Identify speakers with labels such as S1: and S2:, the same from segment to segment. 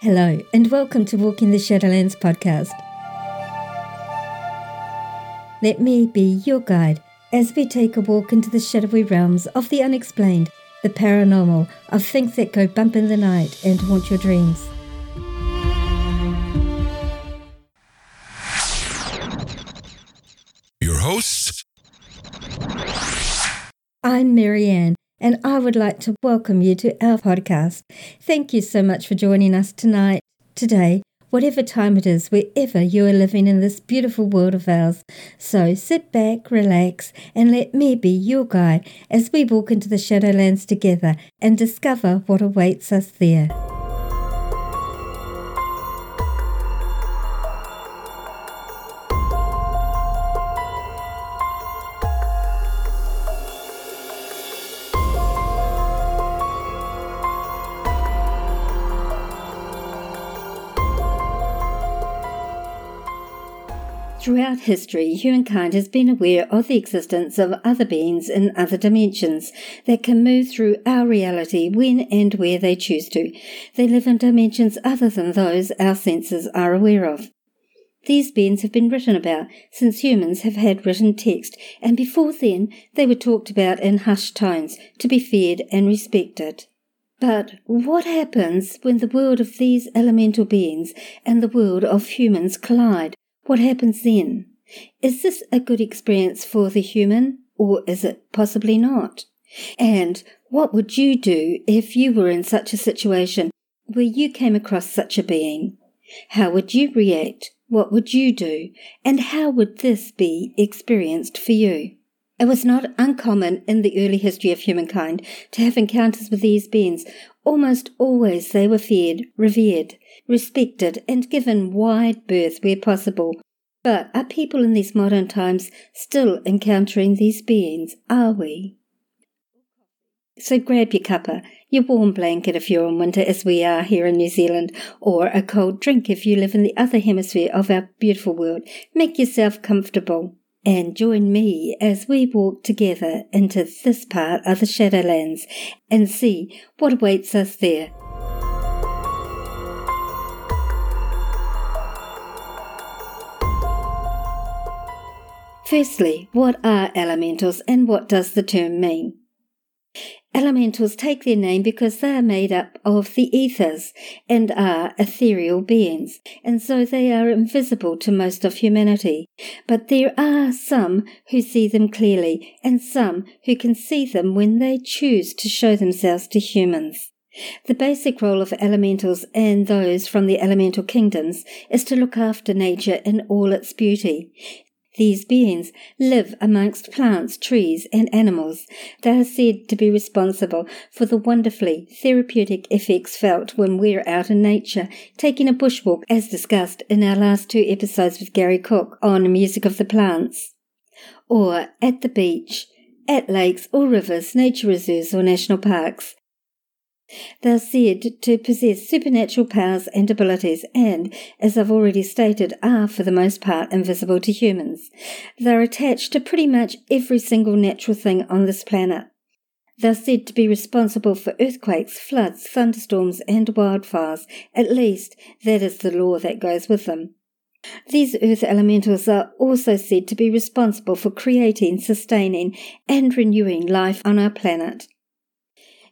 S1: Hello, and welcome to Walking the Shadowlands podcast. Let me be your guide as we take a walk into the shadowy realms of the unexplained, the paranormal, of things that go bump in the night and haunt your dreams.
S2: Your hosts,
S1: I'm Marianne, and I would like to welcome you to our podcast. Thank you so much for joining us tonight, today, whatever time it is, wherever you are living in this beautiful world of ours. So sit back, relax, and let me be your guide as we walk into the Shadowlands together and discover what awaits us there. Throughout history, humankind has been aware of the existence of other beings in other dimensions that can move through our reality when and where they choose to. They live in dimensions other than those our senses are aware of. These beings have been written about since humans have had written text, and before then they were talked about in hushed tones to be feared and respected. But what happens when the world of these elemental beings and the world of humans collide? What happens then? Is this a good experience for the human, or is it possibly not? And what would you do if you were in such a situation where you came across such a being? How would you react? What would you do? And how would this be experienced for you? It was not uncommon in the early history of humankind to have encounters with these beings. Almost always they were feared, revered, respected, and given wide berth where possible. But are people in these modern times still encountering these beings? Are we? So grab your cuppa, your warm blanket if you're in winter, as we are here in New Zealand, or a cold drink if you live in the other hemisphere of our beautiful world. Make yourself comfortable and join me as we walk together into this part of the Shadowlands and see what awaits us there. Firstly, what are elementals and what does the term mean? Elementals take their name because they are made up of the ethers and are ethereal beings, and so they are invisible to most of humanity. But there are some who see them clearly, and some who can see them when they choose to show themselves to humans. The basic role of elementals and those from the elemental kingdoms is to look after nature in all its beauty. These beings live amongst plants, trees, and animals. They are said to be responsible for the wonderfully therapeutic effects felt when we're out in nature, taking a bushwalk, as discussed in our last two episodes with Gary Cook on music of the plants, or at the beach, at lakes or rivers, nature reserves, or national parks. They are said to possess supernatural powers and abilities and, as I've already stated, are for the most part invisible to humans. They're attached to pretty much every single natural thing on this planet. They're said to be responsible for earthquakes, floods, thunderstorms, and wildfires. At least, that is the lore that goes with them. These earth elementals are also said to be responsible for creating, sustaining, and renewing life on our planet.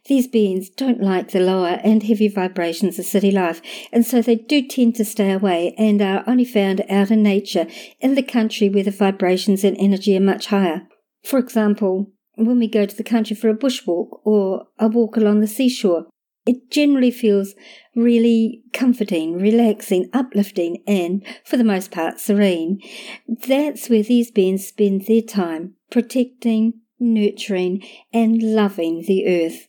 S1: These beings don't like the lower and heavy vibrations of city life, and so they do tend to stay away and are only found out in nature in the country where the vibrations and energy are much higher. For example, when we go to the country for a bushwalk or a walk along the seashore, it generally feels really comforting, relaxing, uplifting, and, for the most part, serene. That's where these beings spend their time, protecting, nurturing, and loving the earth.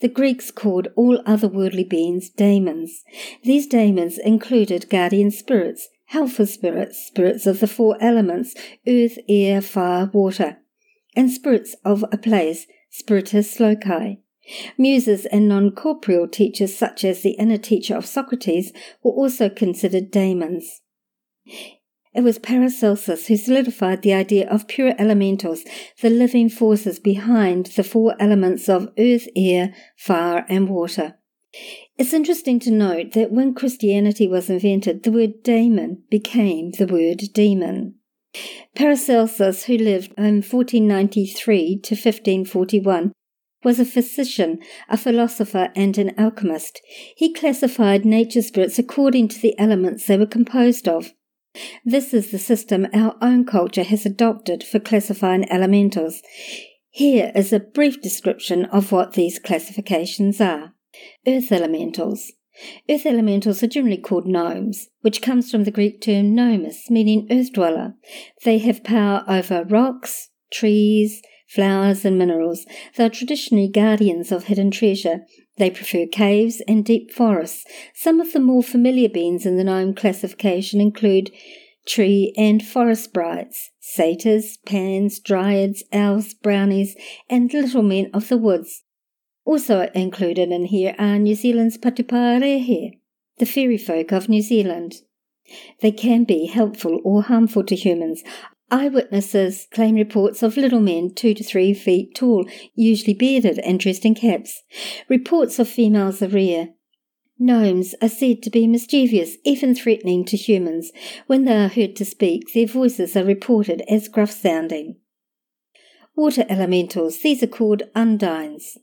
S1: The Greeks called all other worldly beings daemons. These daemons included guardian spirits, helper spirits, spirits of the four elements earth, air, fire, water, and spirits of a place, spiritus loci. Muses and non corporeal teachers, such as the inner teacher of Socrates, were also considered daemons. It was Paracelsus who solidified the idea of pure elementals, the living forces behind the four elements of earth, air, fire, and water. It's interesting to note that when Christianity was invented, the word daemon became the word demon. Paracelsus, who lived in 1493 to 1541, was a physician, a philosopher, and an alchemist. He classified nature spirits according to the elements they were composed of. This is the system our own culture has adopted for classifying elementals. Here is a brief description of what these classifications are. Earth elementals. Earth elementals are generally called gnomes, which comes from the Greek term gnomus, meaning earth dweller. They have power over rocks, trees, flowers, and minerals. They are traditionally guardians of hidden treasure. They prefer caves and deep forests. Some of the more familiar beings in the gnome classification include tree and forest sprites, satyrs, pans, dryads, elves, brownies, and little men of the woods. Also included in here are New Zealand's Patupaiarehe, the fairy folk of New Zealand. They can be helpful or harmful to humans. Eyewitnesses claim reports of little men two to three feet tall, usually bearded and dressed in caps. Reports of females are rare. Gnomes are said to be mischievous, even threatening to humans. When they are heard to speak, their voices are reported as gruff sounding. Water elementals, these are called undines.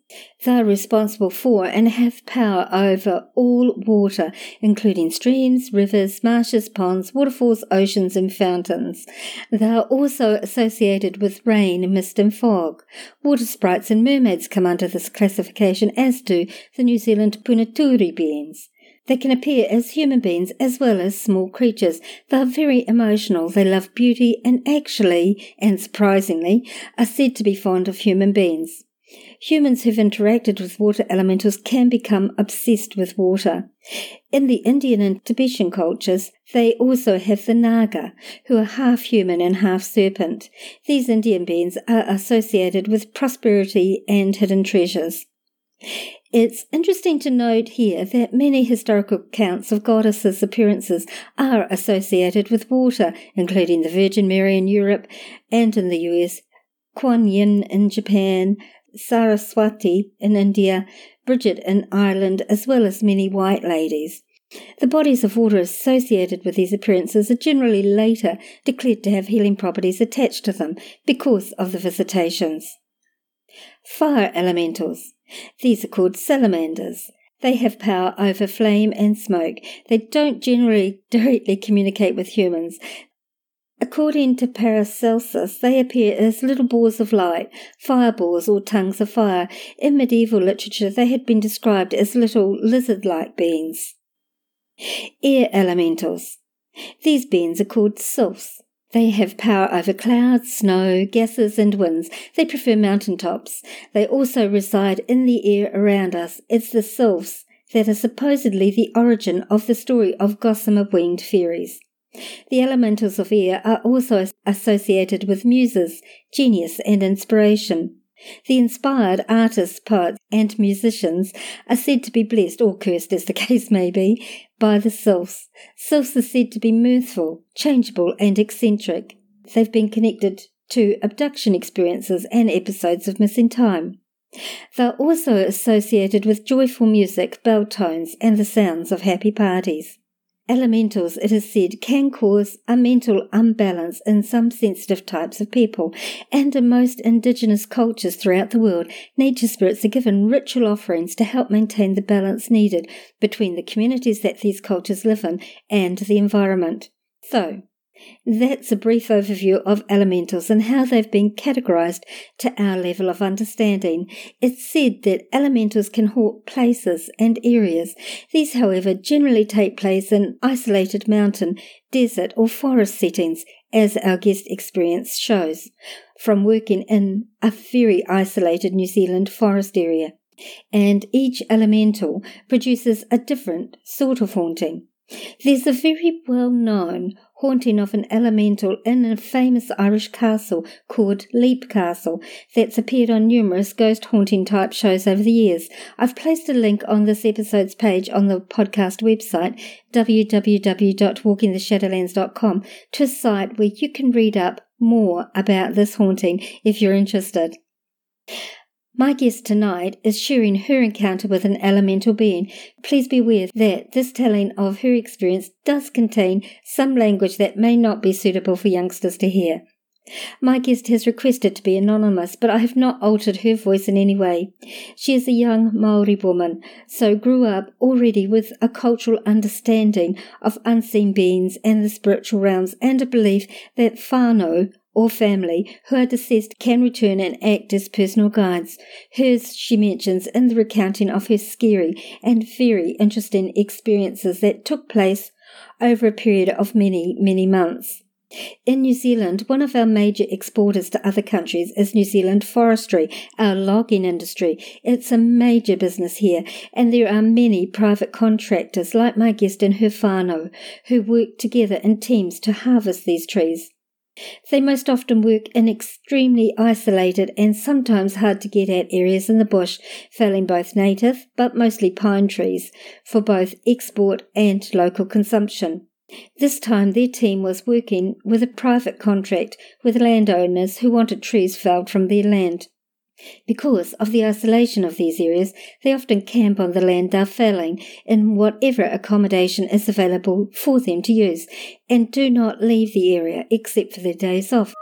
S1: They are responsible for and have power over all water, including streams, rivers, marshes, ponds, waterfalls, oceans, and fountains. They are also associated with rain, mist, and fog. Water sprites and mermaids come under this classification, as do the New Zealand Ponaturi beings. They can appear as human beings as well as small creatures. They are very emotional, they love beauty, and actually, and surprisingly, are said to be fond of human beings. Humans who've interacted with water elementals can become obsessed with water. In the Indian and Tibetan cultures, they also have the Naga, who are half human and half serpent. These Indian beings are associated with prosperity and hidden treasures. It's interesting to note here that many historical accounts of goddesses' appearances are associated with water, including the Virgin Mary in Europe and in the US, Kuan Yin in Japan, Saraswati in India, Bridget in Ireland, as well as many white ladies. The bodies of water associated with these appearances are generally later declared to have healing properties attached to them because of the visitations. Fire elementals. These are called salamanders. They have power over flame and smoke. They don't generally directly communicate with humans. According to Paracelsus, they appear as little balls of light, fireballs, or tongues of fire. In medieval literature, they had been described as little lizard like beings. Air elementals. These beings are called sylphs. They have power over clouds, snow, gases, and winds. They prefer mountain tops. They also reside in the air around us. It's the sylphs that are supposedly the origin of the story of gossamer winged fairies. The elementals of air are also associated with muses, genius, and inspiration. The inspired artists, poets, and musicians are said to be blessed, or cursed as the case may be, by the sylphs. Sylphs are said to be mirthful, changeable, and eccentric. They've been connected to abduction experiences and episodes of missing time. They're also associated with joyful music, bell tones, and the sounds of happy parties. Elementals, it is said, can cause a mental unbalance in some sensitive types of people, and in most indigenous cultures throughout the world, nature spirits are given ritual offerings to help maintain the balance needed between the communities that these cultures live in and the environment. So, that's a brief overview of elementals and how they've been categorized to our level of understanding. It's said that elementals can haunt places and areas. These, however, generally take place in isolated mountain, desert, or forest settings, as our guest experience shows, from working in a very isolated New Zealand forest area. And each elemental produces a different sort of haunting. There's a very well known haunting of an elemental in a famous Irish castle called Leap Castle that's appeared on numerous ghost haunting type shows over the years. I've placed a link on this episode's page on the podcast website www.walkingtheshadowlands.com to a site where you can read up more about this haunting if you're interested. My guest tonight is sharing her encounter with an elemental being. Please be aware that this telling of her experience does contain some language that may not be suitable for youngsters to hear. My guest has requested to be anonymous, but I have not altered her voice in any way. She is a young Maori woman, so grew up already with a cultural understanding of unseen beings and the spiritual realms, and a belief that whānau, or family who are deceased can return and act as personal guides. Hers she mentions in the recounting of her scary and very interesting experiences that took place over a period of many, many months. In New Zealand, one of our major exporters to other countries is New Zealand forestry, our logging industry. It's a major business here, and there are many private contractors like my guest in her who work together in teams to harvest these trees. They most often work in extremely isolated and sometimes hard to get at areas in the bush, felling both native but mostly pine trees for both export and local consumption. This time their team was working with a private contract with landowners who wanted trees felled from their land. Because of the isolation of these areas, they often camp on the land they're felling in whatever accommodation is available for them to use and do not leave the area except for their days off.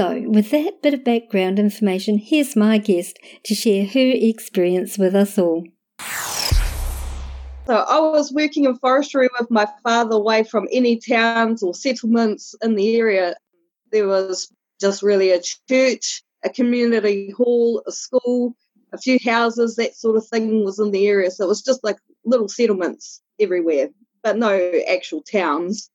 S1: So, with that bit of background information, here's my guest to share her experience with us all.
S2: So, I was working in forestry with my father away from any towns or settlements in the area. There was just really a church, a community hall, a school, a few houses, that sort of thing was in the area. So, it was just like little settlements everywhere, but no actual towns.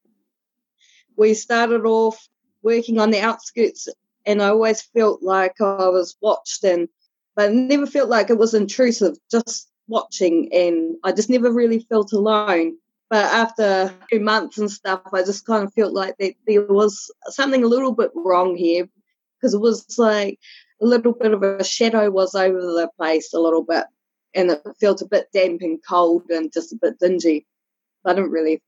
S2: We started off working on the outskirts, and I always felt like I was watched, and but I never felt like it was intrusive. Just watching, and I just never really felt alone. But after a few months and stuff, I just kind of felt like that there was something a little bit wrong here because it was like a little bit of a shadow was over the place a little bit, and it felt a bit damp and cold and just a bit dingy. I didn't really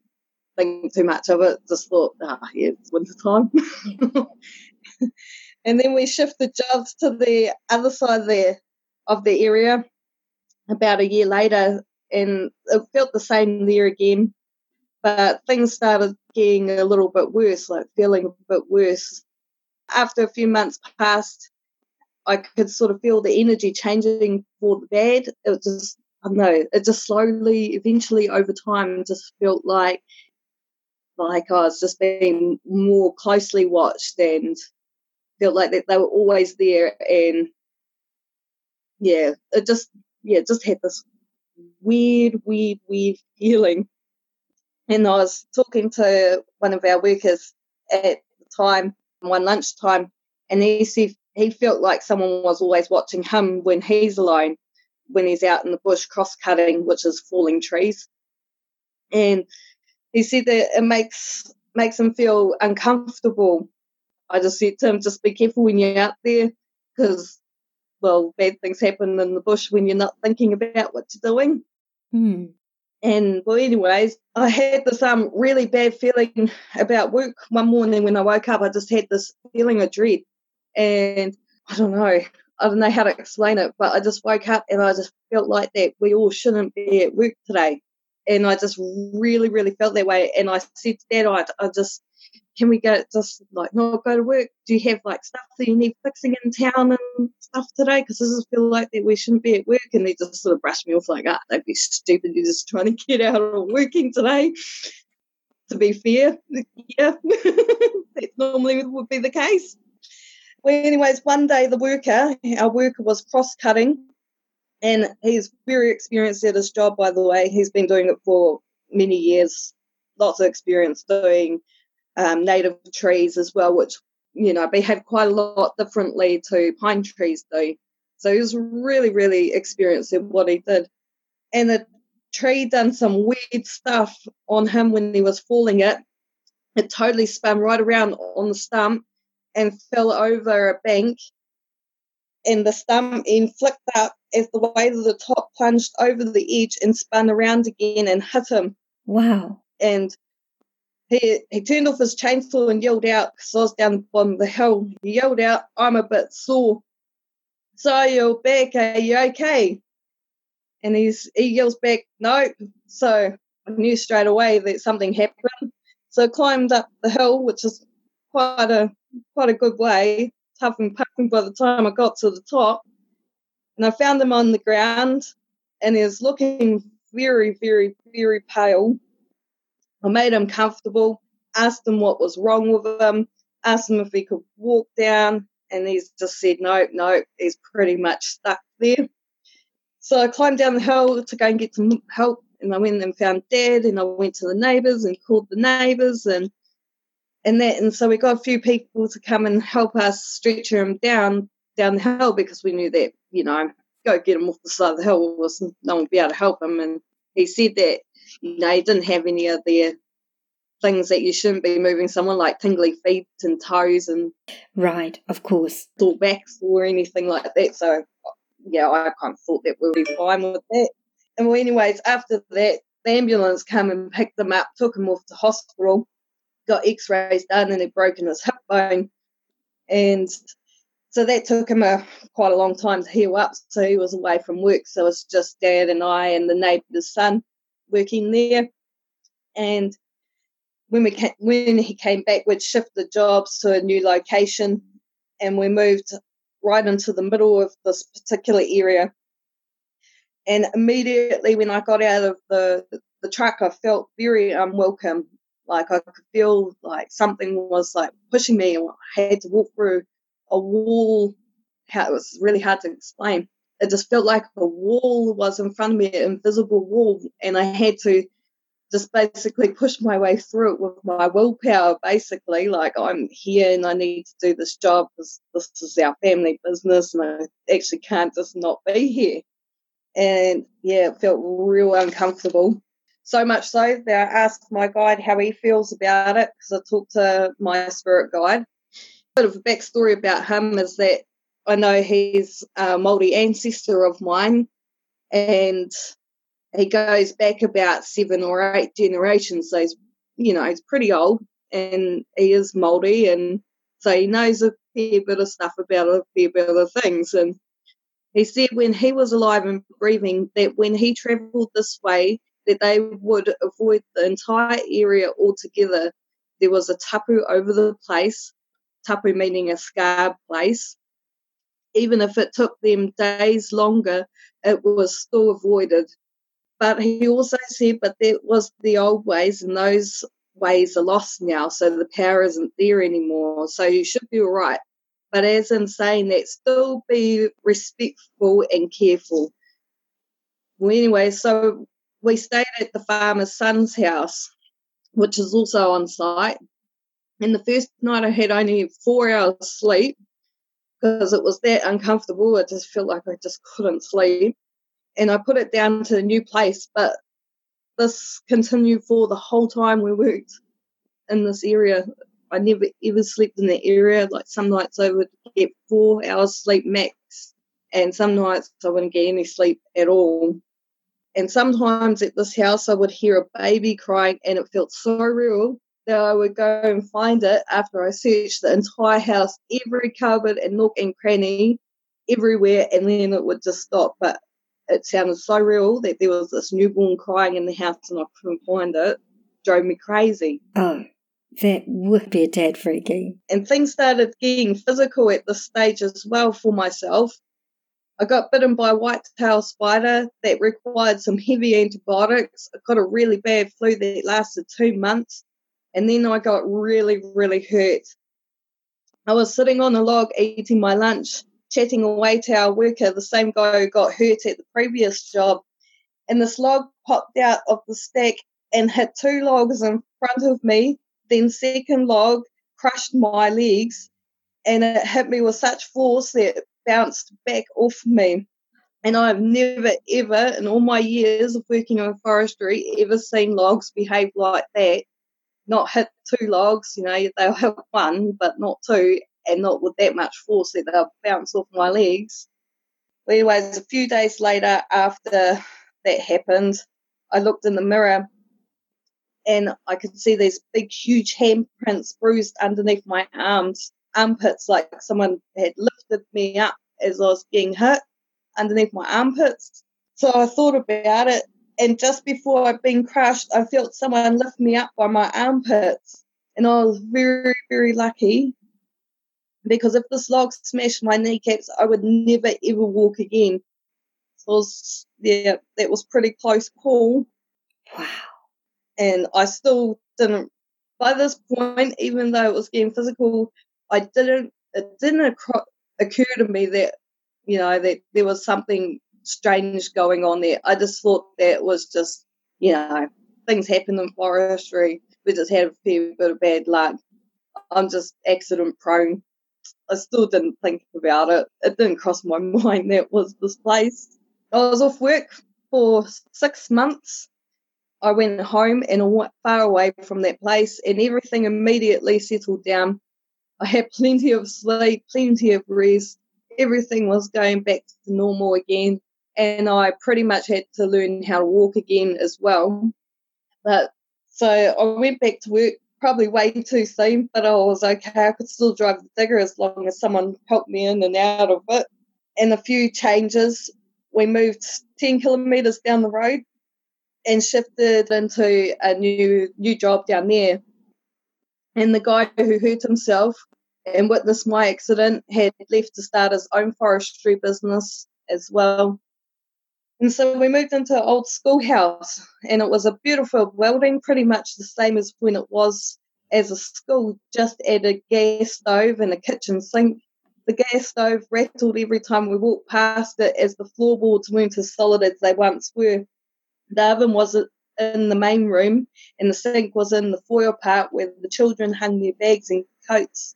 S2: think too much of it. Just thought, ah, yeah, it's winter time. and then we shifted jobs to the other side there of the area about a year later, and it felt the same there again. But things started getting a little bit worse, like feeling a bit worse. After a few months passed, I could sort of feel the energy changing for the bad. It just, I don't know, it just slowly, eventually over time, just felt like like oh, I was just being more closely watched and felt like that they were always there and yeah, it just yeah, just had this weird, weird, weird feeling. And I was talking to one of our workers at the time, one lunchtime, and he said he felt like someone was always watching him when he's alone, when he's out in the bush cross cutting, which is falling trees. And he said that it makes makes him feel uncomfortable. I just said to him, just be careful when you're out there, because well, bad things happen in the bush when you're not thinking about what you're doing.
S1: Hmm.
S2: And well, anyways, I had this um really bad feeling about work one morning when I woke up. I just had this feeling of dread, and I don't know, I don't know how to explain it, but I just woke up and I just felt like that we all shouldn't be at work today, and I just really, really felt that way. And I said to Dad, I, I just can we go just like not go to work? Do you have like stuff that you need fixing in town and stuff today? Because this is feel like that we shouldn't be at work. And they just sort of brushed me off like, ah, don't be stupid. You're just trying to get out of working today. To be fair, yeah, that normally would be the case. Well, anyways, one day the worker, our worker was cross cutting, and he's very experienced at his job. By the way, he's been doing it for many years, lots of experience doing um, native trees as well, which you know behave quite a lot differently to pine trees do. So he was really, really experienced in what he did. And the tree done some weird stuff on him when he was falling it. It totally spun right around on the stump and fell over a bank. And the stump end flicked up as the way that the top plunged over the edge and spun around again and hit him.
S1: Wow.
S2: And he, he turned off his chainsaw and yelled out because I was down on the hill. He yelled out, I'm a bit sore. So you're back, are you okay? And he's, he yells back, no. So I knew straight away that something happened. So I climbed up the hill, which is quite a quite a good way, tough and by the time I got to the top. And I found him on the ground and he was looking very, very, very pale. I made him comfortable, asked him what was wrong with him, asked him if he could walk down, and he's just said, no, no, he's pretty much stuck there. So I climbed down the hill to go and get some help, and I went and found Dad, and I went to the neighbours and called the neighbours, and and that, and so we got a few people to come and help us stretcher him down down the hill because we knew that you know go get him off the side of the hill was no one would be able to help him, and he said that you know, he didn't have any of the things that you shouldn't be moving someone like tingly feet and toes and
S1: right, of course,
S2: or backs or anything like that. So yeah, I kind of thought that we would be fine with that. And well, anyways, after that, the ambulance came and picked him up, took him off to hospital, got X-rays done, and he'd broken his hip bone, and so that took him a quite a long time to heal up. So he was away from work. So it's just Dad and I and the neighbour's son working there. And when we came, when he came back, we'd shifted jobs to a new location, and we moved right into the middle of this particular area. And immediately, when I got out of the the truck, I felt very unwelcome. Like I could feel like something was like pushing me, and I had to walk through a wall. How it was really hard to explain it just felt like a wall was in front of me, an invisible wall, and I had to just basically push my way through it with my willpower, basically, like I'm here and I need to do this job because this is our family business and I actually can't just not be here. And yeah, it felt real uncomfortable. So much so that I asked my guide how he feels about it because I talked to my spirit guide. Bit of a backstory about him is that I know he's a Maori ancestor of mine, and he goes back about seven or eight generations. So he's, you know, he's pretty old, and he is Maori, and so he knows a fair bit of stuff about a fair bit of things. And he said when he was alive and breathing, that when he travelled this way, that they would avoid the entire area altogether. There was a tapu over the place, tapu meaning a scar place, even if it took them days longer, it was still avoided. But he also said, but that was the old ways, and those ways are lost now, so the power isn't there anymore. So you should be all right. But as in saying that, still be respectful and careful. Well, anyway, so we stayed at the farmer's son's house, which is also on site. And the first night I had only four hours sleep because it was that uncomfortable. I just felt like I just couldn't sleep. And I put it down to the new place, but this continued for the whole time we worked in this area. I never ever slept in the area. Like some nights I would get four hours sleep max, and some nights I wouldn't get any sleep at all. And sometimes at this house I would hear a baby crying, and it felt so real that I would go and find it after I searched the entire house, every cupboard and nook and cranny, everywhere, and then it would just stop. But it sounded so real that there was this newborn crying in the house and I couldn't find it. Drove me crazy.
S1: Oh, that would be a tad freaky.
S2: And things started getting physical at this stage as well for myself. I got bitten by a white-tailed spider that required some heavy antibiotics. I got a really bad flu that lasted two months. And then I got really, really hurt. I was sitting on a log eating my lunch chatting away to our worker, the same guy who got hurt at the previous job. And this log popped out of the stack and hit two logs in front of me. Then second log crushed my legs and it hit me with such force that bounced back off me. And I've never ever in all my years of working in forestry ever seen logs behave like that. Not hit two logs, you know, they'll hit one, but not two and not with that much force that they'll bounce off my legs. But anyways, a few days later after that happened, I looked in the mirror and I could see these big, huge handprints bruised underneath my arms, armpits, like someone had lifted me up as I was getting hit underneath my armpits. So I thought about it, and just before I'd been crushed, I felt someone lift me up by my armpits. And I was very, very lucky because if this log smashed my kneecaps, I would never ever walk again. So was, yeah, that was pretty close call.
S1: Wow.
S2: And I still didn't, by this point, even though it was getting physical, I didn't, it didn't occur to me that, you know, that there was something strange going on there. I just thought that was just, you know, things happen in forestry. We just had a fair bit of bad luck. I'm just accident prone. I still didn't think about it. It didn't cross my mind that was this place. I was off work for six months. I went home and far away from that place, and everything immediately settled down. I had plenty of sleep, plenty of rest. Everything was going back to normal again, and I pretty much had to learn how to walk again as well. But so I went back to work probably way too soon, but I was okay. I could still drive the digger as long as someone helped me in and out of it. And a few changes. We moved 10 kilometres down the road and shifted into a new new job down there. And the guy who hurt himself and witnessed my accident had left to start his own forestry business as well. And so we moved into an old schoolhouse, and it was a beautiful building, pretty much the same as when it was as a school, just had a gas stove and a kitchen sink. The gas stove rattled every time we walked past it as the floorboards weren't as solid as they once were. The oven was in the main room, and the sink was in the foyer part where the children hung their bags and coats.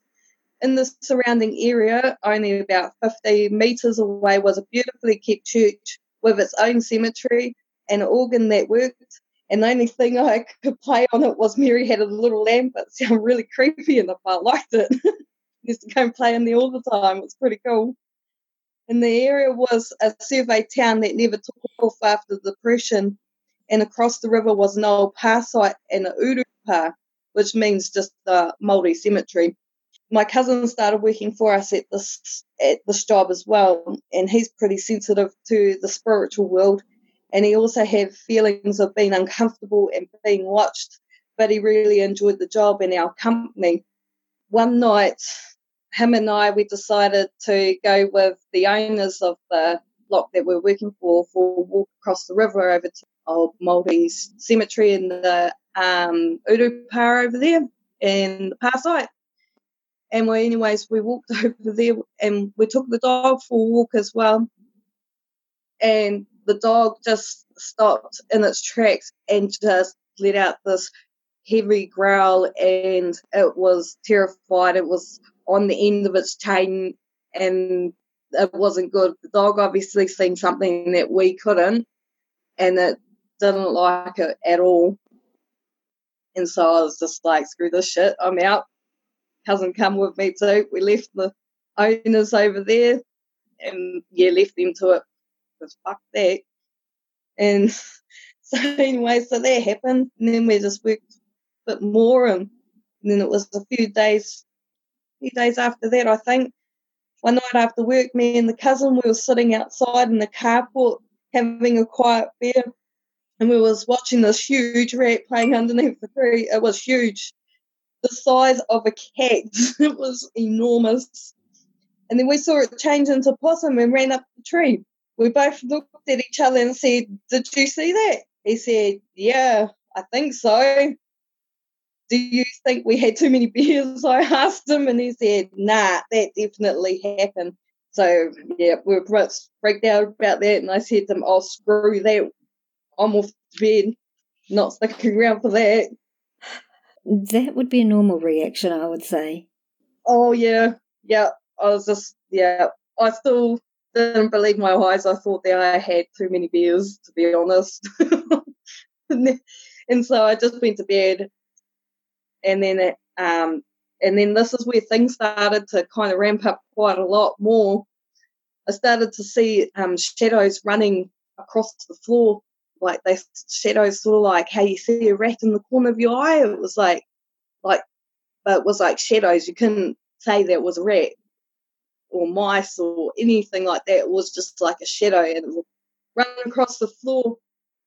S2: In the surrounding area, only about 50 metres away, was a beautifully kept church with its own cemetery and an organ that worked. And the only thing I could play on it was Mary had a little lamp, but it sounded really creepy and I liked it. used to go and play in there all the time. It was pretty cool. And the area was a survey town that never took off after the Depression. And across the river was an old pa site and an uru pa, which means just the Māori cemetery my cousin started working for us at this at this job as well, and he's pretty sensitive to the spiritual world, and he also had feelings of being uncomfortable and being watched, but he really enjoyed the job and our company. One night, him and I we decided to go with the owners of the block that we're working for for a walk across the river over to old Māori cemetery in the um, Urupara over there in night. And we, anyways, we walked over there and we took the dog for a walk as well. And the dog just stopped in its tracks and just let out this heavy growl and it was terrified. It was on the end of its chain and it wasn't good. The dog obviously seen something that we couldn't and it didn't like it at all. And so I was just like, screw this shit, I'm out. Cousin come with me too. We left the owners over there and yeah, left them to it. Because fuck that. And so anyway, so that happened. And then we just worked a bit more and, and then it was a few days few days after that I think. One night after work, me and the cousin we were sitting outside in the carport having a quiet beer and we was watching this huge rat playing underneath the tree. It was huge, the size of a cat. it was enormous. And then we saw it change into possum and ran up the tree. We both looked at each other and said, "Did you see that?" He said, "Yeah, I think so." Do you think we had too many beers? I asked him, and he said, "Nah, that definitely happened." So yeah, we were freaked out about that, and I said to him, "Oh, screw that! I'm off to bed, not sticking around for that.
S1: That would be a normal reaction, I would say.
S2: Oh, yeah. Yeah. I was just, yeah. I still didn't believe my eyes. I thought that I had too many beers, to be honest. and so I just went to bed. And then it, um, and then this is where things started to kind of ramp up quite a lot more. I started to see um, shadows running across the floor like they shadows sort of like how you see a rat in the corner of your eye. It was like like but it was like shadows. You couldn't say that was a rat or mice or anything like that. It was just like a shadow and it would run across the floor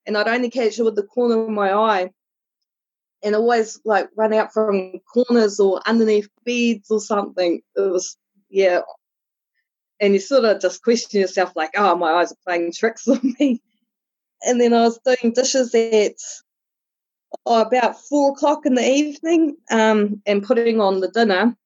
S2: and I'd only catch it with the corner of my eye. And always like run out from corners or underneath beds or something. It was yeah. And you sort of just question yourself like, oh my eyes are playing tricks on me and then I was doing dishes at oh, about four o'clock in the evening um, and putting on the dinner.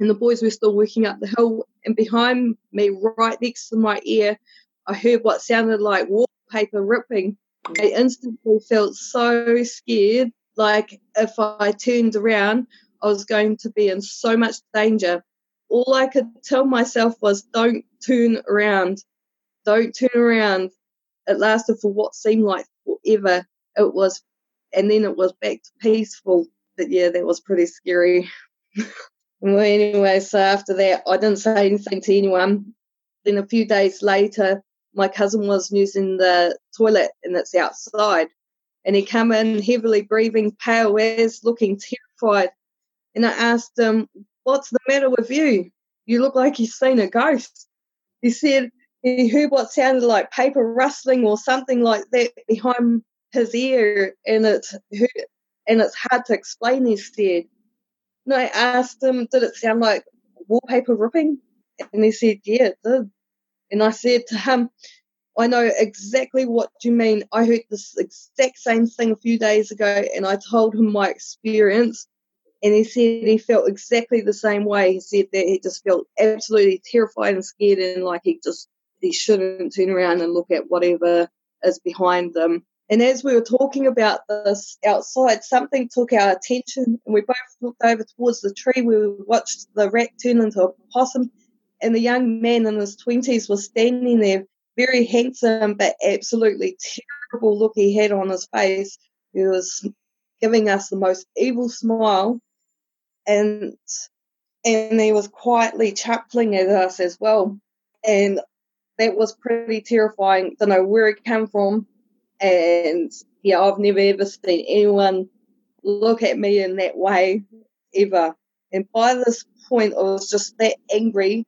S2: And the boys were still working up the hill. And behind me, right next to my ear, I heard what sounded like wallpaper ripping. I instantly felt so scared. Like if I turned around, I was going to be in so much danger. All I could tell myself was, don't turn around. Don't turn around it lasted for what seemed like forever. It was, and then it was back to peaceful. But yeah, that was pretty scary. well, anyway, so after that, I didn't say anything to anyone. Then a few days later, my cousin was using the toilet and it's outside. And he came in heavily breathing, pale as, looking terrified. And I asked him, What's the matter with you? You look like you've seen a ghost. He said, he heard what sounded like paper rustling or something like that behind his ear, and it's hurt, and it's hard to explain. He said, and I asked him, "Did it sound like wallpaper ripping?" And he said, "Yeah, it did." And I said to him, "I know exactly what you mean. I heard this exact same thing a few days ago, and I told him my experience." And he said he felt exactly the same way. He said that he just felt absolutely terrified and scared, and like he just they shouldn't turn around and look at whatever is behind them. And as we were talking about this outside, something took our attention, and we both looked over towards the tree we watched the rat turn into a possum. And the young man in his 20s was standing there, very handsome, but absolutely terrible look he had on his face. He was giving us the most evil smile, and and he was quietly chuckling at us as well. And that was pretty terrifying. Don't know where it came from, and yeah, I've never ever seen anyone look at me in that way ever. And by this point, I was just that angry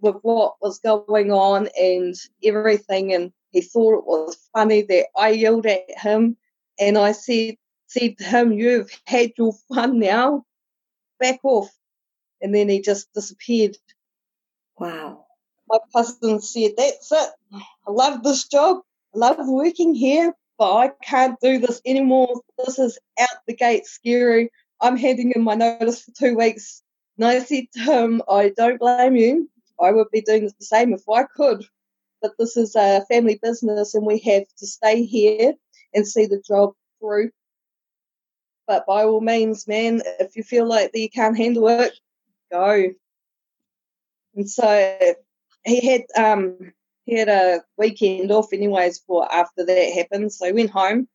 S2: with what was going on and everything. And he thought it was funny that I yelled at him, and I said said to him, "You've had your fun now. Back off." And then he just disappeared.
S1: Wow
S2: my cousin said, That's it. I love this job. I love working here. but I can't do this anymore. This is out the gate scary. I'm handing in my notice for two weeks. And I said to him, I don't blame you. I would be doing the same if I could. But this is a family business and we have to stay here and see the job through. But by all means, man, if you feel like that you can't handle it, go. And so he had um he had a weekend off anyways for after that happened. So he went home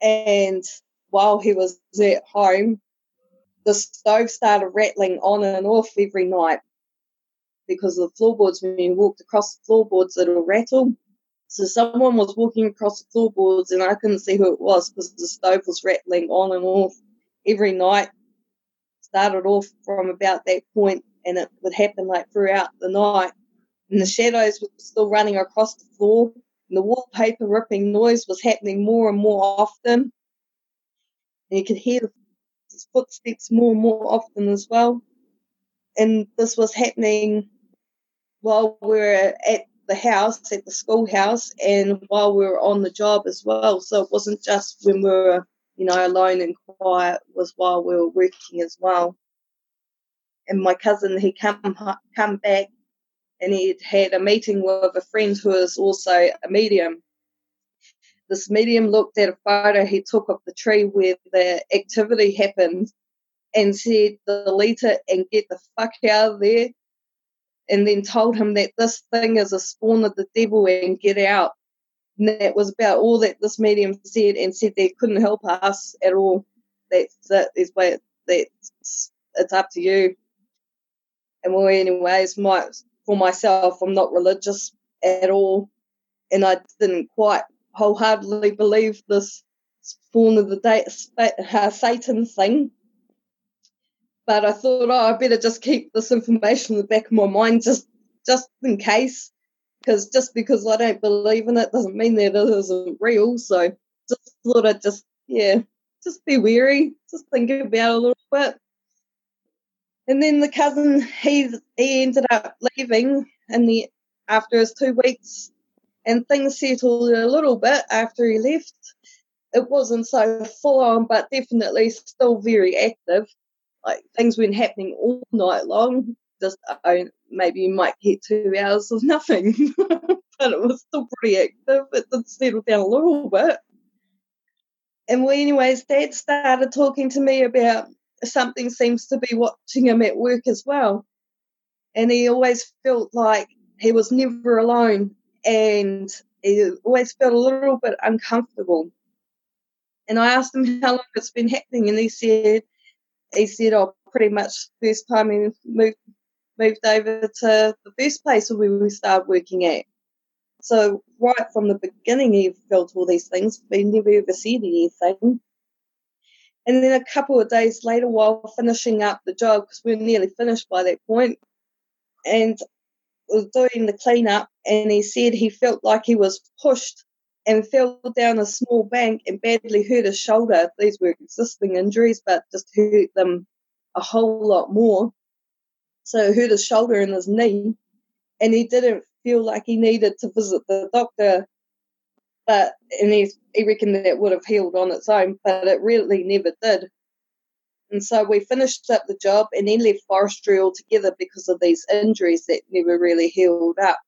S2: and while he was at home, the stove started rattling on and off every night because the floorboards, when you walked across the floorboards, it'll rattle. So someone was walking across the floorboards and I couldn't see who it was because the stove was rattling on and off every night. Started off from about that point and it would happen like throughout the night. And the shadows were still running across the floor and the wallpaper ripping noise was happening more and more often. And you could hear the footsteps more and more often as well. And this was happening while we were at the house, at the schoolhouse, and while we were on the job as well. So it wasn't just when we were, you know, alone and quiet, it was while we were working as well. And my cousin, he come come back, and he had a meeting with a friend who is also a medium. This medium looked at a photo he took of the tree where the activity happened, and said, "Delete it and get the fuck out of there." and then told him that this thing is a spawn of the devil and get out. And that was about all that this medium said and said they couldn't help us at all. That's it. Why that's it's up to you. And well, anyways, my for myself, I'm not religious at all, and I didn't quite wholeheartedly believe this spawn of the day, uh, Satan thing but I thought, oh, I better just keep this information in the back of my mind just just in case. Because just because I don't believe in it doesn't mean that it isn't real. So just thought I'd just yeah, just be wary, just think about it a little bit. And then the cousin he he ended up leaving in the after his two weeks and things settled a little bit after he left. It wasn't so full on, but definitely still very active like things weren't happening all night long. Just uh, maybe you might get two hours of nothing, but it was still pretty active. It did settle down a little bit. And well, anyways, Dad started talking to me about something seems to be watching him at work as well. And he always felt like he was never alone and he always felt a little bit uncomfortable. And I asked him how long it's been happening, and he said he said, "Oh, pretty much first time he moved moved over to the first place where we started working at." So right from the beginning, he felt all these things, but he never ever said anything. And then a couple of days later, while finishing up the job, because we were nearly finished by that point, and was doing the cleanup, and he said he felt like he was pushed and fell down a small bank and badly hurt his shoulder. These were existing injuries, but just hurt them a whole lot more. So hurt his shoulder and his knee, and he didn't feel like he needed to visit the doctor. But and he, he reckoned that would have healed on its own, but it really never did. And so we finished up the job and then left forestry altogether because of these injuries that never really healed up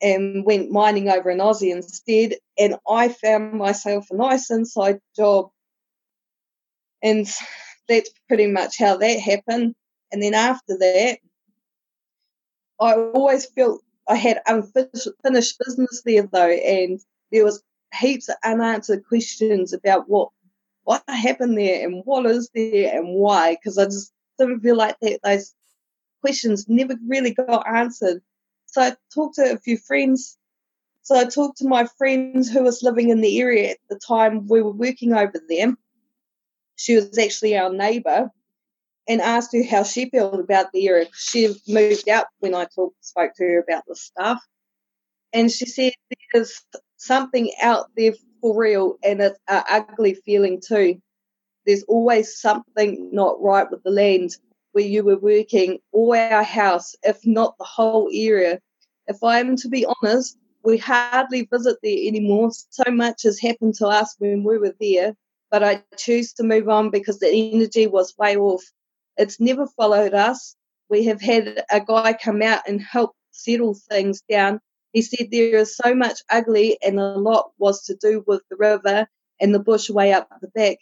S2: and went mining over in Aussie instead. And I found myself a nice inside job. And that's pretty much how that happened. And then after that, I always felt I had unfinished business there though, and there was heaps of unanswered questions about what what happened there and what is there and why, because I just didn't feel like that those questions never really got answered. So I talked to a few friends. So I talked to my friend who was living in the area at the time we were working over there. She was actually our neighbour and asked her how she felt about the area. She moved out when I talked, spoke to her about the stuff. And she said there's something out there for real and it's an ugly feeling too. There's always something not right with the land where you were working or our house, if not the whole area. If I am to be honest, we hardly visit there anymore. So much has happened to us when we were there, but I choose to move on because the energy was way off. It's never followed us. We have had a guy come out and help settle things down. He said there is so much ugly, and a lot was to do with the river and the bush way up the back.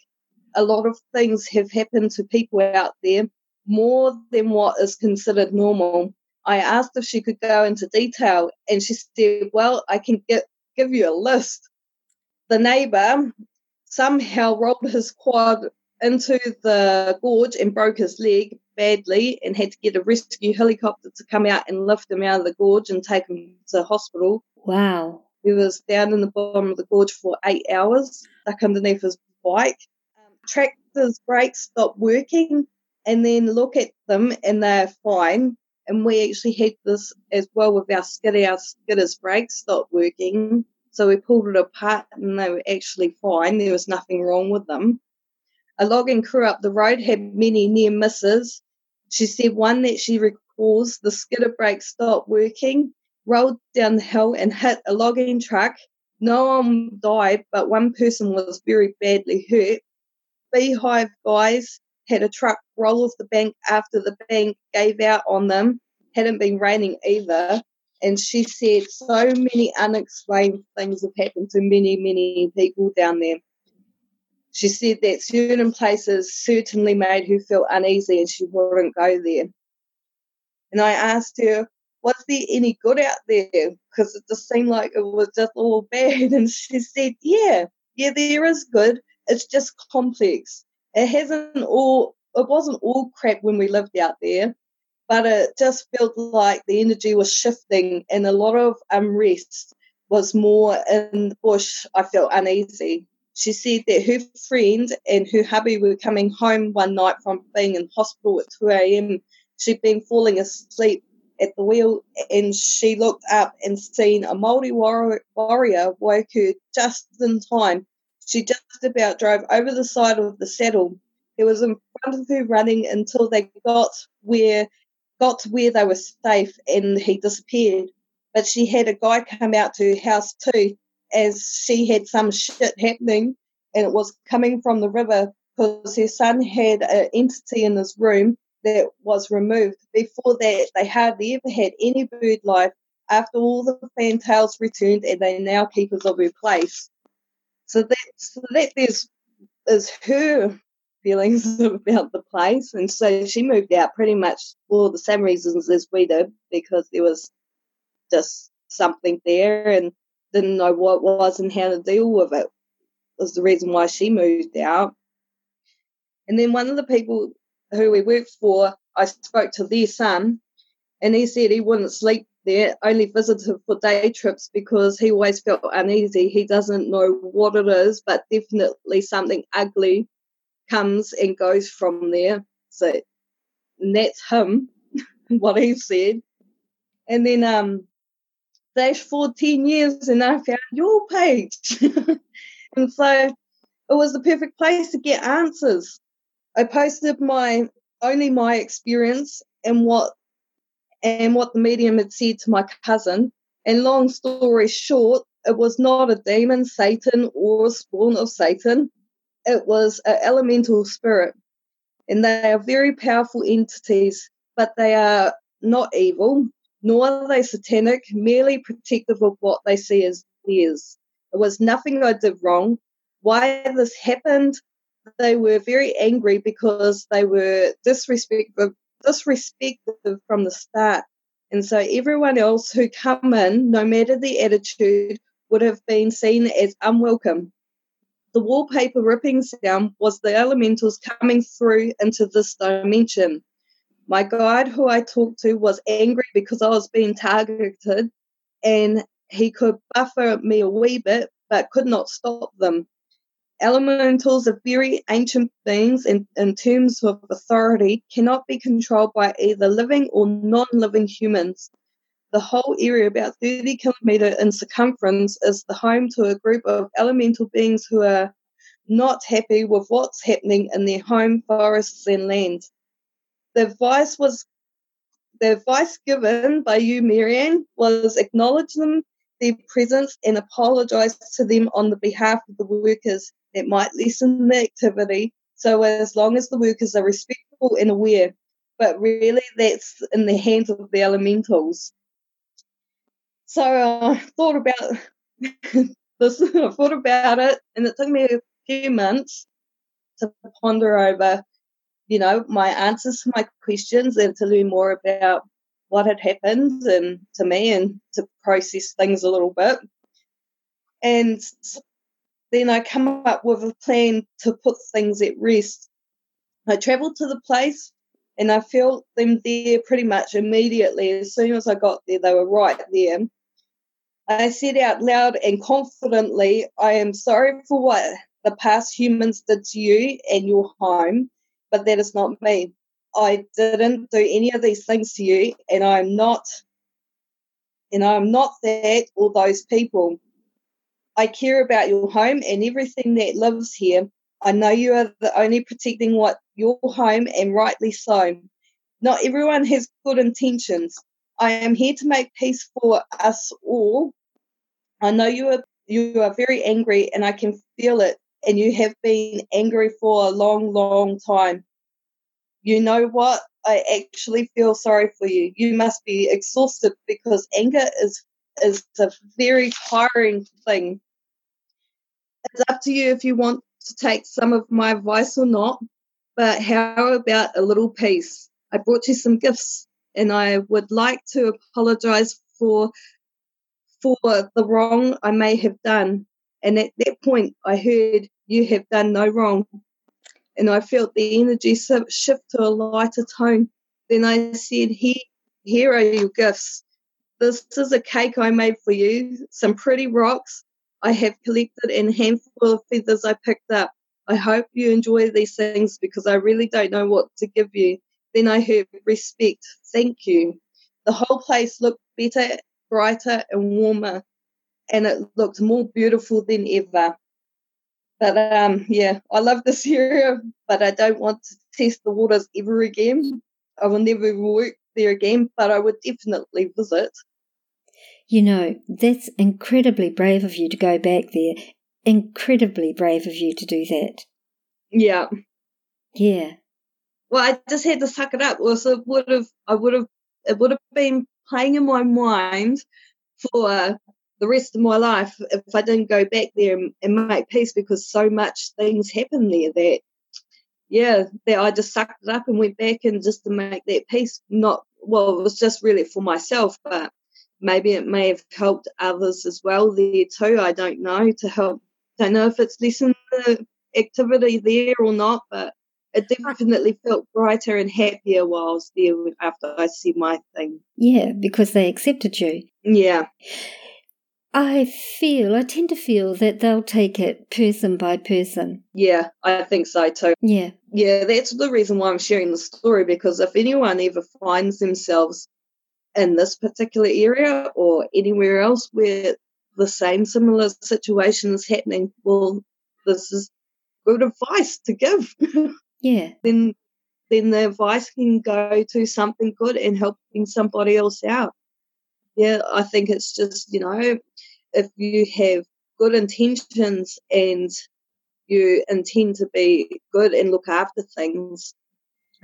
S2: A lot of things have happened to people out there, more than what is considered normal. I asked if she could go into detail, and she said, Well, I can get, give you a list. The neighbour somehow rolled his quad into the gorge and broke his leg badly and had to get a rescue helicopter to come out and lift him out of the gorge and take him to hospital.
S1: Wow.
S2: He was down in the bottom of the gorge for eight hours, stuck underneath his bike. Um, tractor's brakes stopped working, and then look at them and they're fine. And we actually had this as well with our skidder. Our skidder's brakes stopped working. So we pulled it apart and they were actually fine. There was nothing wrong with them. A logging crew up the road had many near misses. She said one that she recalls the skidder brake stopped working, rolled down the hill and hit a logging truck. No one died, but one person was very badly hurt. Beehive guys had a truck roll off the bank after the bank gave out on them. Hadn't been raining either. And she said so many unexplained things have happened to many, many people down there. She said that certain places certainly made her feel uneasy and she wouldn't go there. And I asked her, was there any good out there? Because it just seemed like it was just all bad. And she said, yeah, yeah, there is good. It's just complex. It hasn't all, it wasn't all crap when we lived out there, but it just felt like the energy was shifting and a lot of unrest was more in the bush. I felt uneasy. She said that her friend and her hubby were coming home one night from being in hospital at 2 a.m. She'd been falling asleep at the wheel and she looked up and seen a Māori warrior woke her just in time. She just about drove over the side of the saddle. He was in front of her running until they got where got to where they were safe and he disappeared. But she had a guy come out to her house too as she had some shit happening and it was coming from the river because her son had an entity in his room that was removed. Before that, they hardly ever had any bird life after all the fantails returned and they now keepers of her place. So that, so that is, is her feelings about the place. And so she moved out pretty much for the same reasons as we did because there was just something there and didn't know what was and how to deal with it was the reason why she moved out. And then one of the people who we worked for, I spoke to their son, and he said he wouldn't sleep there, only visited for day trips because he always felt uneasy. He doesn't know what it is, but definitely something ugly comes and goes from there. So and that's him, what he said. And then um for 10 years and I found your page. and so it was the perfect place to get answers. I posted my only my experience and what and what the medium had said to my cousin. And long story short, it was not a demon, Satan, or spawn of Satan. It was an elemental spirit. And they are very powerful entities, but they are not evil nor are they satanic, merely protective of what they see as theirs. It was nothing I did wrong. Why this happened, they were very angry because they were disrespectful, disrespectful from the start. And so everyone else who come in, no matter the attitude, would have been seen as unwelcome. The wallpaper ripping sound was the elementals coming through into this dimension. My guide, who I talked to, was angry because I was being targeted and he could buffer me a wee bit but could not stop them. Elementals are very ancient beings and in terms of authority cannot be controlled by either living or non-living humans. The whole area, about 30 kilometre in circumference, is the home to a group of elemental beings who are not happy with what's happening in their home forests and lands the advice was the advice given by you, Marianne, was acknowledge them their presence and apologise to them on the behalf of the workers that might lessen the activity. So, as long as the workers are respectful and aware, but really that's in the hands of the elementals. So I thought about this, I thought about it, and it took me a few months to ponder over, you know, my answers to my questions and to learn more about what had happened and to me and to process things a little bit. And then I come up with a plan to put things at rest. I travelled to the place and I felt them there pretty much immediately. As soon as I got there, they were right there. I said out loud and confidently, I am sorry for what the past humans did to you and your home, but that is not me. I didn't do any of these things to you, and I'm not, and I'm not that or those people. I care about your home and everything that lives here. I know you are the only protecting what your home, and rightly so. Not everyone has good intentions. I am here to make peace for us all. I know you are you are very angry, and I can feel it. And you have been angry for a long, long time you know what? I actually feel sorry for you. You must be exhausted because anger is is a very tiring thing. It's up to you if you want to take some of my advice or not. But how about a little peace? I brought you some gifts, and I would like to apologize for for the wrong I may have done. And at that point, I heard you have done no wrong and I felt the energy shift to a lighter tone. Then I said, here, here are your gifts. This is a cake I made for you, some pretty rocks I have collected, and a handful of feathers I picked up. I hope you enjoy these things because I really don't know what to give you. Then I heard respect, thank you. The whole place looked better, brighter, and warmer, and it looked more beautiful than ever. But um, yeah, I love this area, but I don't want to test the waters ever again. I will never work there again, but I would definitely visit.
S1: You know, that's incredibly brave of you to go back there. Incredibly brave of you to do that.
S2: Yeah.
S1: Yeah.
S2: Well, I just had to suck it up. Or so it would have, I would have, it would have been playing in my mind for the rest of my life if I didn't go back there and, and make peace because so much things happened there that yeah, that I just sucked it up and went back and just to make that peace. Not well, it was just really for myself, but maybe it may have helped others as well there too. I don't know to help. Don't know if it's lessened the activity there or not, but it definitely felt brighter and happier while I was there after I said my thing.
S1: Yeah, because they accepted you.
S2: Yeah.
S1: I feel, I tend to feel that they'll take it person by person.
S2: Yeah, I think so too.
S1: Yeah.
S2: Yeah, that's the reason why I'm sharing the story because if anyone ever finds themselves in this particular area or anywhere else where the same similar situation is happening, well, this is good advice to give.
S1: Yeah.
S2: then then the advice can go to something good and helping somebody else out. Yeah, I think it's just, you know, if you have good intentions and you intend to be good and look after things,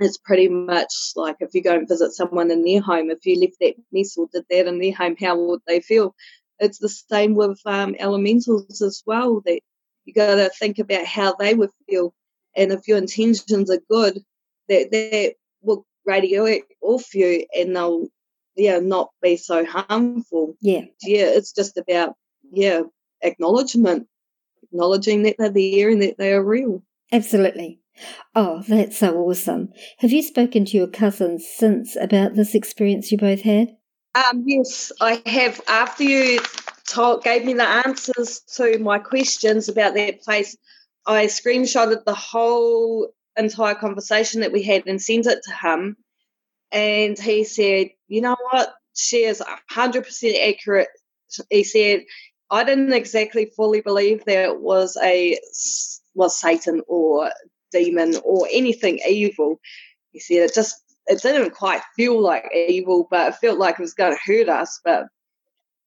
S2: it's pretty much like if you go and visit someone in their home, if you left that mess or did that in their home, how would they feel? It's the same with um, elementals as well, that you got to think about how they would feel. And if your intentions are good, that, that will radiate off you and they'll yeah not be so harmful.
S1: Yeah.
S2: Yeah, it's just about yeah, acknowledgement, acknowledging that they're there and that they are real.
S1: Absolutely. Oh, that's so awesome. Have you spoken to your cousins since about this experience you both had?
S2: Um, yes, I have. After you told, gave me the answers to my questions about that place, I screenshotted the whole entire conversation that we had and sent it to him. And he said, You know what? She is 100% accurate. He said, I didn't exactly fully believe that it was a was Satan or demon or anything evil. He said it just it didn't quite feel like evil, but it felt like it was going to hurt us. But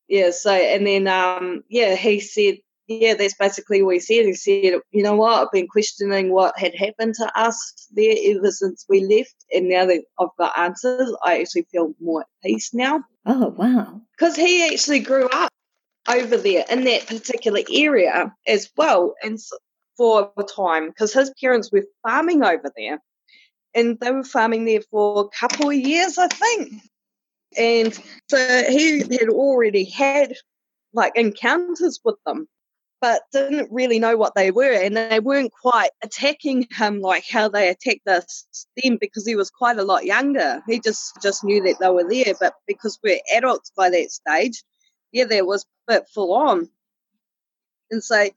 S2: yeah, so and then um, yeah, he said, yeah, that's basically what he said. He said, you know what, I've been questioning what had happened to us there ever since we left, and now that I've got answers, I actually feel more at peace now.
S1: Oh wow!
S2: Because he actually grew up over there in that particular area as well, and for a time because his parents were farming over there, and they were farming there for a couple of years, I think. And so he had already had like encounters with them, but didn't really know what they were. And they weren't quite attacking him like how they attacked us then because he was quite a lot younger. He just, just knew that they were there. But because we're adults by that stage, yeah, that was a bit full on. And so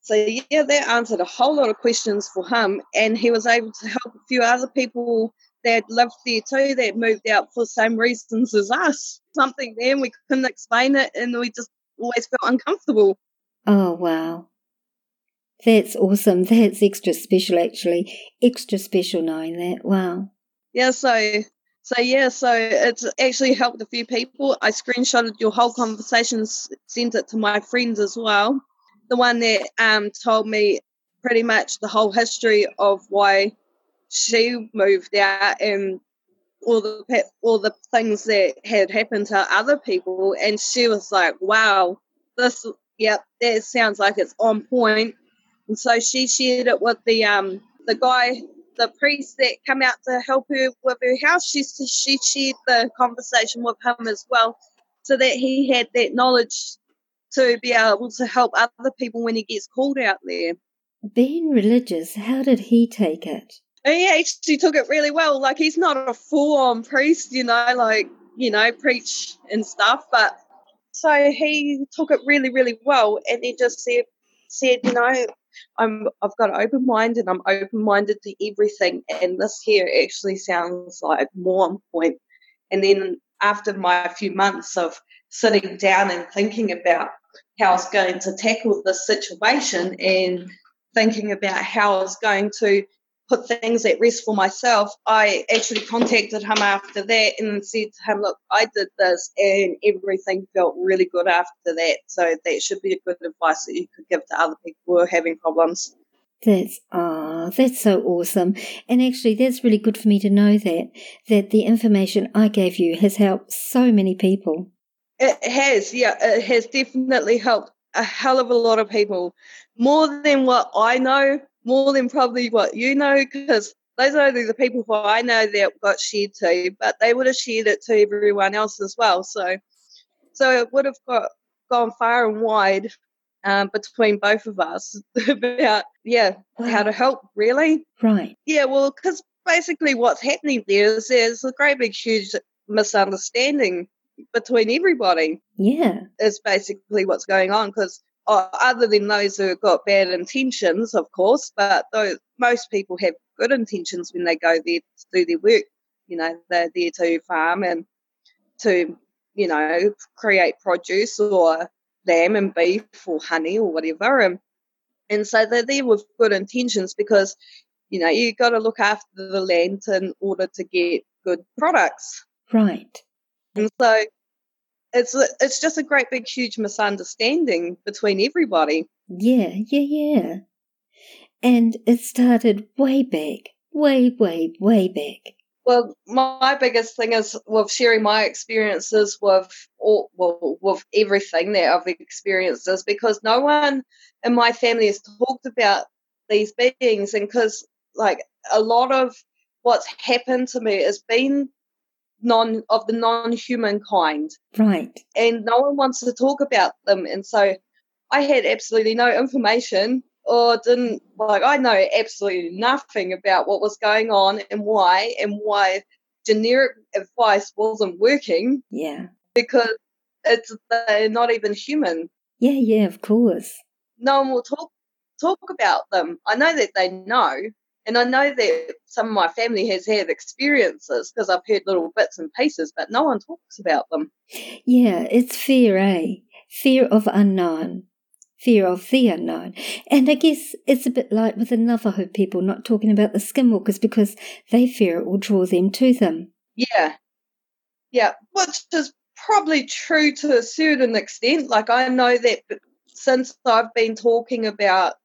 S2: so yeah, that answered a whole lot of questions for him, and he was able to help a few other people that lived there too that moved out for the same reasons as us. Something there, and we couldn't explain it, and we just always felt uncomfortable.
S1: Oh wow, that's awesome. That's extra special, actually. Extra special knowing that. Wow.
S2: Yeah. So so yeah, so it's actually helped a few people. I screenshotted your whole conversation, sent it to my friends as well the one that um, told me pretty much the whole history of why she moved out and all the all the things that had happened to other people, and she was like, "Wow, this, yep, that sounds like it's on point." And so she shared it with the um the guy, the priest that come out to help her with her house. She she shared the conversation with him as well, so that he had that knowledge to be able to help other people when he gets called out there.
S1: Being religious, how did he take it?
S2: He actually took it really well. Like he's not a full-on priest, you know, like you know, preach and stuff, but so he took it really, really well, and he just said, said, you know, I'm I've got an open mind and I'm open minded to everything, and this here actually sounds like more on point. And then after my few months of sitting down and thinking about how I was going to tackle this situation and thinking about how I was going to put things at rest for myself, I actually contacted him after that and said to him, Look, I did this and everything felt really good after that. So that should be a good advice that you could give to other people who are having problems.
S1: That's ah, oh, that's so awesome. And actually that's really good for me to know that that the information I gave you has helped so many people.
S2: It has, yeah, it has definitely helped a hell of a lot of people. More than what I know, more than probably what you know, because those are only the people who I know that got shared to, but they would have shared it to everyone else as well. So, so it would have got gone far and wide um, between both of us about yeah how to help really.
S1: Right.
S2: Yeah. Well, because basically what's happening there is there's a great big huge misunderstanding between everybody.
S1: Yeah.
S2: Is basically what's going on because Oh, other than those who have got bad intentions, of course, but those, most people have good intentions when they go there to do their work. You know, they're there to farm and to, you know, create produce or lamb and beef or honey or whatever. And, and so they're there with good intentions because, you know, you've got to look after the land in order to get good products.
S1: Right.
S2: And so it's it's just a great big huge misunderstanding between everybody.
S1: Yeah, yeah, yeah. And it started way back, way, way, way back.
S2: Well, my biggest thing is with sharing my experiences with all, well, with everything that I've experienced is because no one in my family has talked about these beings, and because like a lot of what's happened to me has been non of the non-human kind.
S1: Right.
S2: And no one wants to talk about them. And so i had absolutely no information or didn't like i know absolutely nothing about what was going on and why and why generic advice wasn't working.
S1: Yeah.
S2: Because it's they're not even human.
S1: Yeah yeah of course.
S2: No one will talk talk about them. I know that they know and I know that some of my family has had experiences because I've heard little bits and pieces, but no one talks about them.
S1: Yeah, it's fear, eh? Fear of unknown. Fear of the unknown. And I guess it's a bit like with the Navajo people not talking about the skinwalkers because they fear it will draw them to them.
S2: Yeah. Yeah, which is probably true to a certain extent. Like I know that since I've been talking about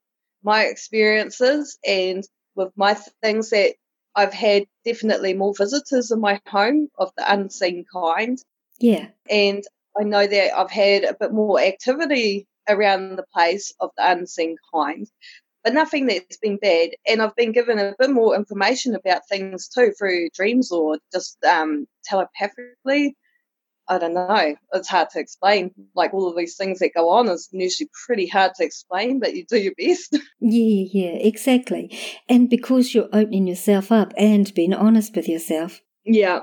S2: my experiences and with my things that I've had definitely more visitors in my home of the unseen kind.
S1: Yeah.
S2: And I know that I've had a bit more activity around the place of the unseen kind, but nothing that's been bad. And I've been given a bit more information about things too through dreams or just um, telepathically. I don't know. It's hard to explain. Like all of these things that go on is usually pretty hard to explain, but you do your best.
S1: Yeah, yeah, exactly. And because you're opening yourself up and being honest with yourself,
S2: yeah.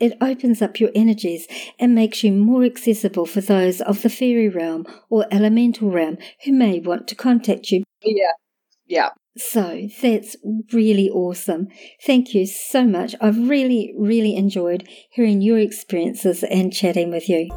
S1: It opens up your energies and makes you more accessible for those of the fairy realm or elemental realm who may want to contact you.
S2: Yeah. Yeah.
S1: So that's really awesome. Thank you so much. I've really, really enjoyed hearing your experiences and chatting with you.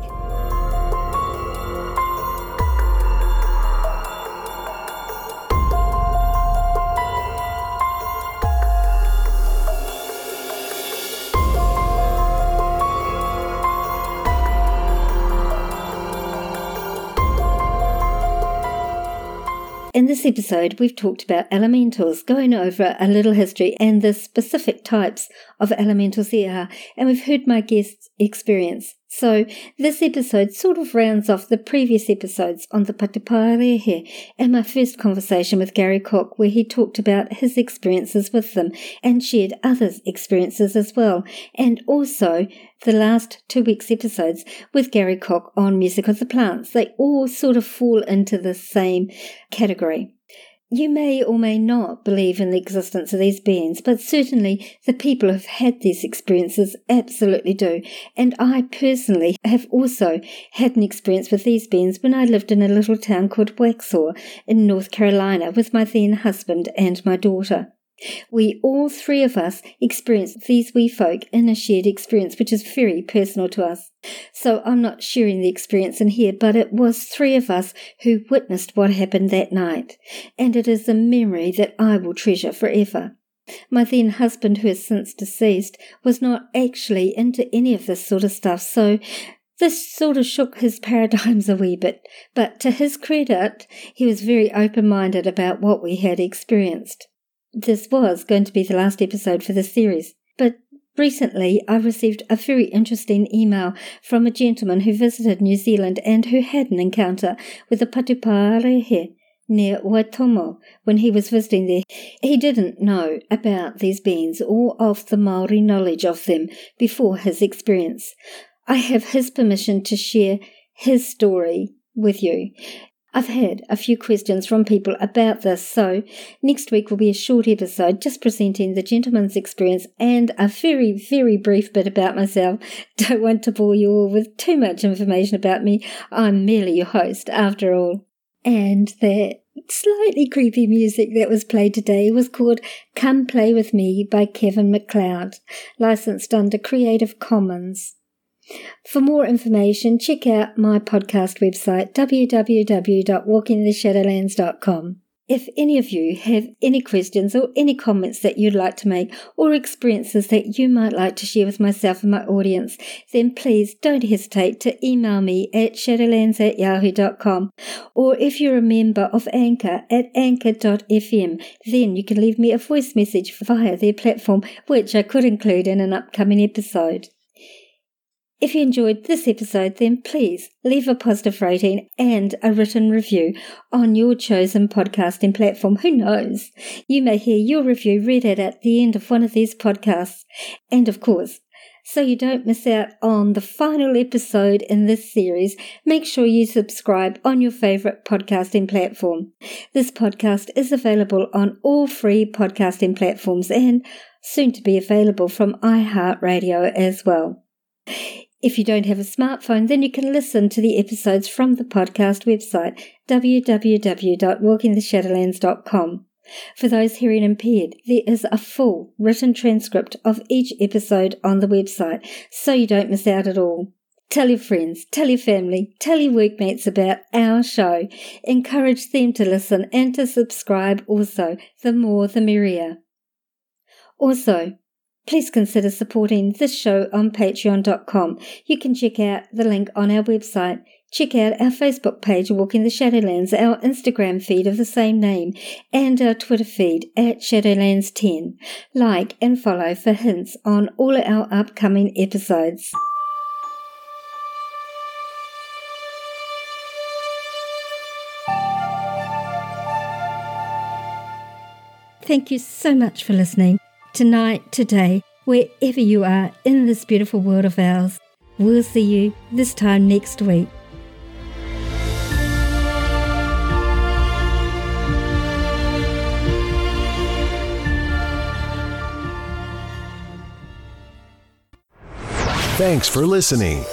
S1: In this episode, we've talked about elementals, going over a little history and the specific types of elementals there are, and we've heard my guest's experience. So this episode sort of rounds off the previous episodes on the Patupaiarehe and my first conversation with Gary Cook where he talked about his experiences with them and shared others' experiences as well. And also the last two weeks episodes with Gary Cook on Music of the Plants. They all sort of fall into the same category. You may or may not believe in the existence of these beings, but certainly the people who've had these experiences absolutely do. And I personally have also had an experience with these beings when I lived in a little town called Waxhaw in North Carolina with my then husband and my daughter. We all three of us experienced these wee folk in a shared experience, which is very personal to us. So I'm not sharing the experience in here, but it was three of us who witnessed what happened that night, and it is a memory that I will treasure forever. My then husband, who is since deceased, was not actually into any of this sort of stuff, so this sort of shook his paradigms a wee bit, but to his credit, he was very open minded about what we had experienced. This was going to be the last episode for this series, but recently I received a very interesting email from a gentleman who visited New Zealand and who had an encounter with the Patupaiarehe near Waitomo when he was visiting there. He didn't know about these beings or of the Maori knowledge of them before his experience. I have his permission to share his story with you. I've had a few questions from people about this, so next week will be a short episode just presenting the gentleman's experience and a very, very brief bit about myself. Don't want to bore you all with too much information about me. I'm merely your host, after all. And that slightly creepy music that was played today was called Come Play With Me by Kevin MacLeod, licensed under Creative Commons. For more information, check out my podcast website, www.walkingtheshadowlands.com. If any of you have any questions or any comments that you'd like to make or experiences that you might like to share with myself and my audience, then please don't hesitate to email me at shadowlands at yahoo.com. Or if you're a member of Anchor at anchor.fm, then you can leave me a voice message via their platform, which I could include in an upcoming episode. If you enjoyed this episode, then please leave a positive rating and a written review on your chosen podcasting platform. Who knows? You may hear your review read out at the end of one of these podcasts. And of course, so you don't miss out on the final episode in this series, make sure you subscribe on your favorite podcasting platform. This podcast is available on all free podcasting platforms and soon to be available from iHeartRadio as well. If you don't have a smartphone, then you can listen to the episodes from the podcast website, www.walkingtheshadowlands.com. For those hearing impaired, there is a full written transcript of each episode on the website, so you don't miss out at all. Tell your friends, tell your family, tell your workmates about our show. Encourage them to listen and to subscribe also. The more the merrier. Also, please consider supporting this show on patreon.com. You can check out the link on our website. Check out our Facebook page, Walking the Shadowlands, our Instagram feed of the same name, and our Twitter feed at Shadowlands10. Like and follow for hints on all our upcoming episodes. Thank you so much for listening tonight, today, wherever you are in this beautiful world of ours. We'll see you this time next week.
S3: Thanks for listening.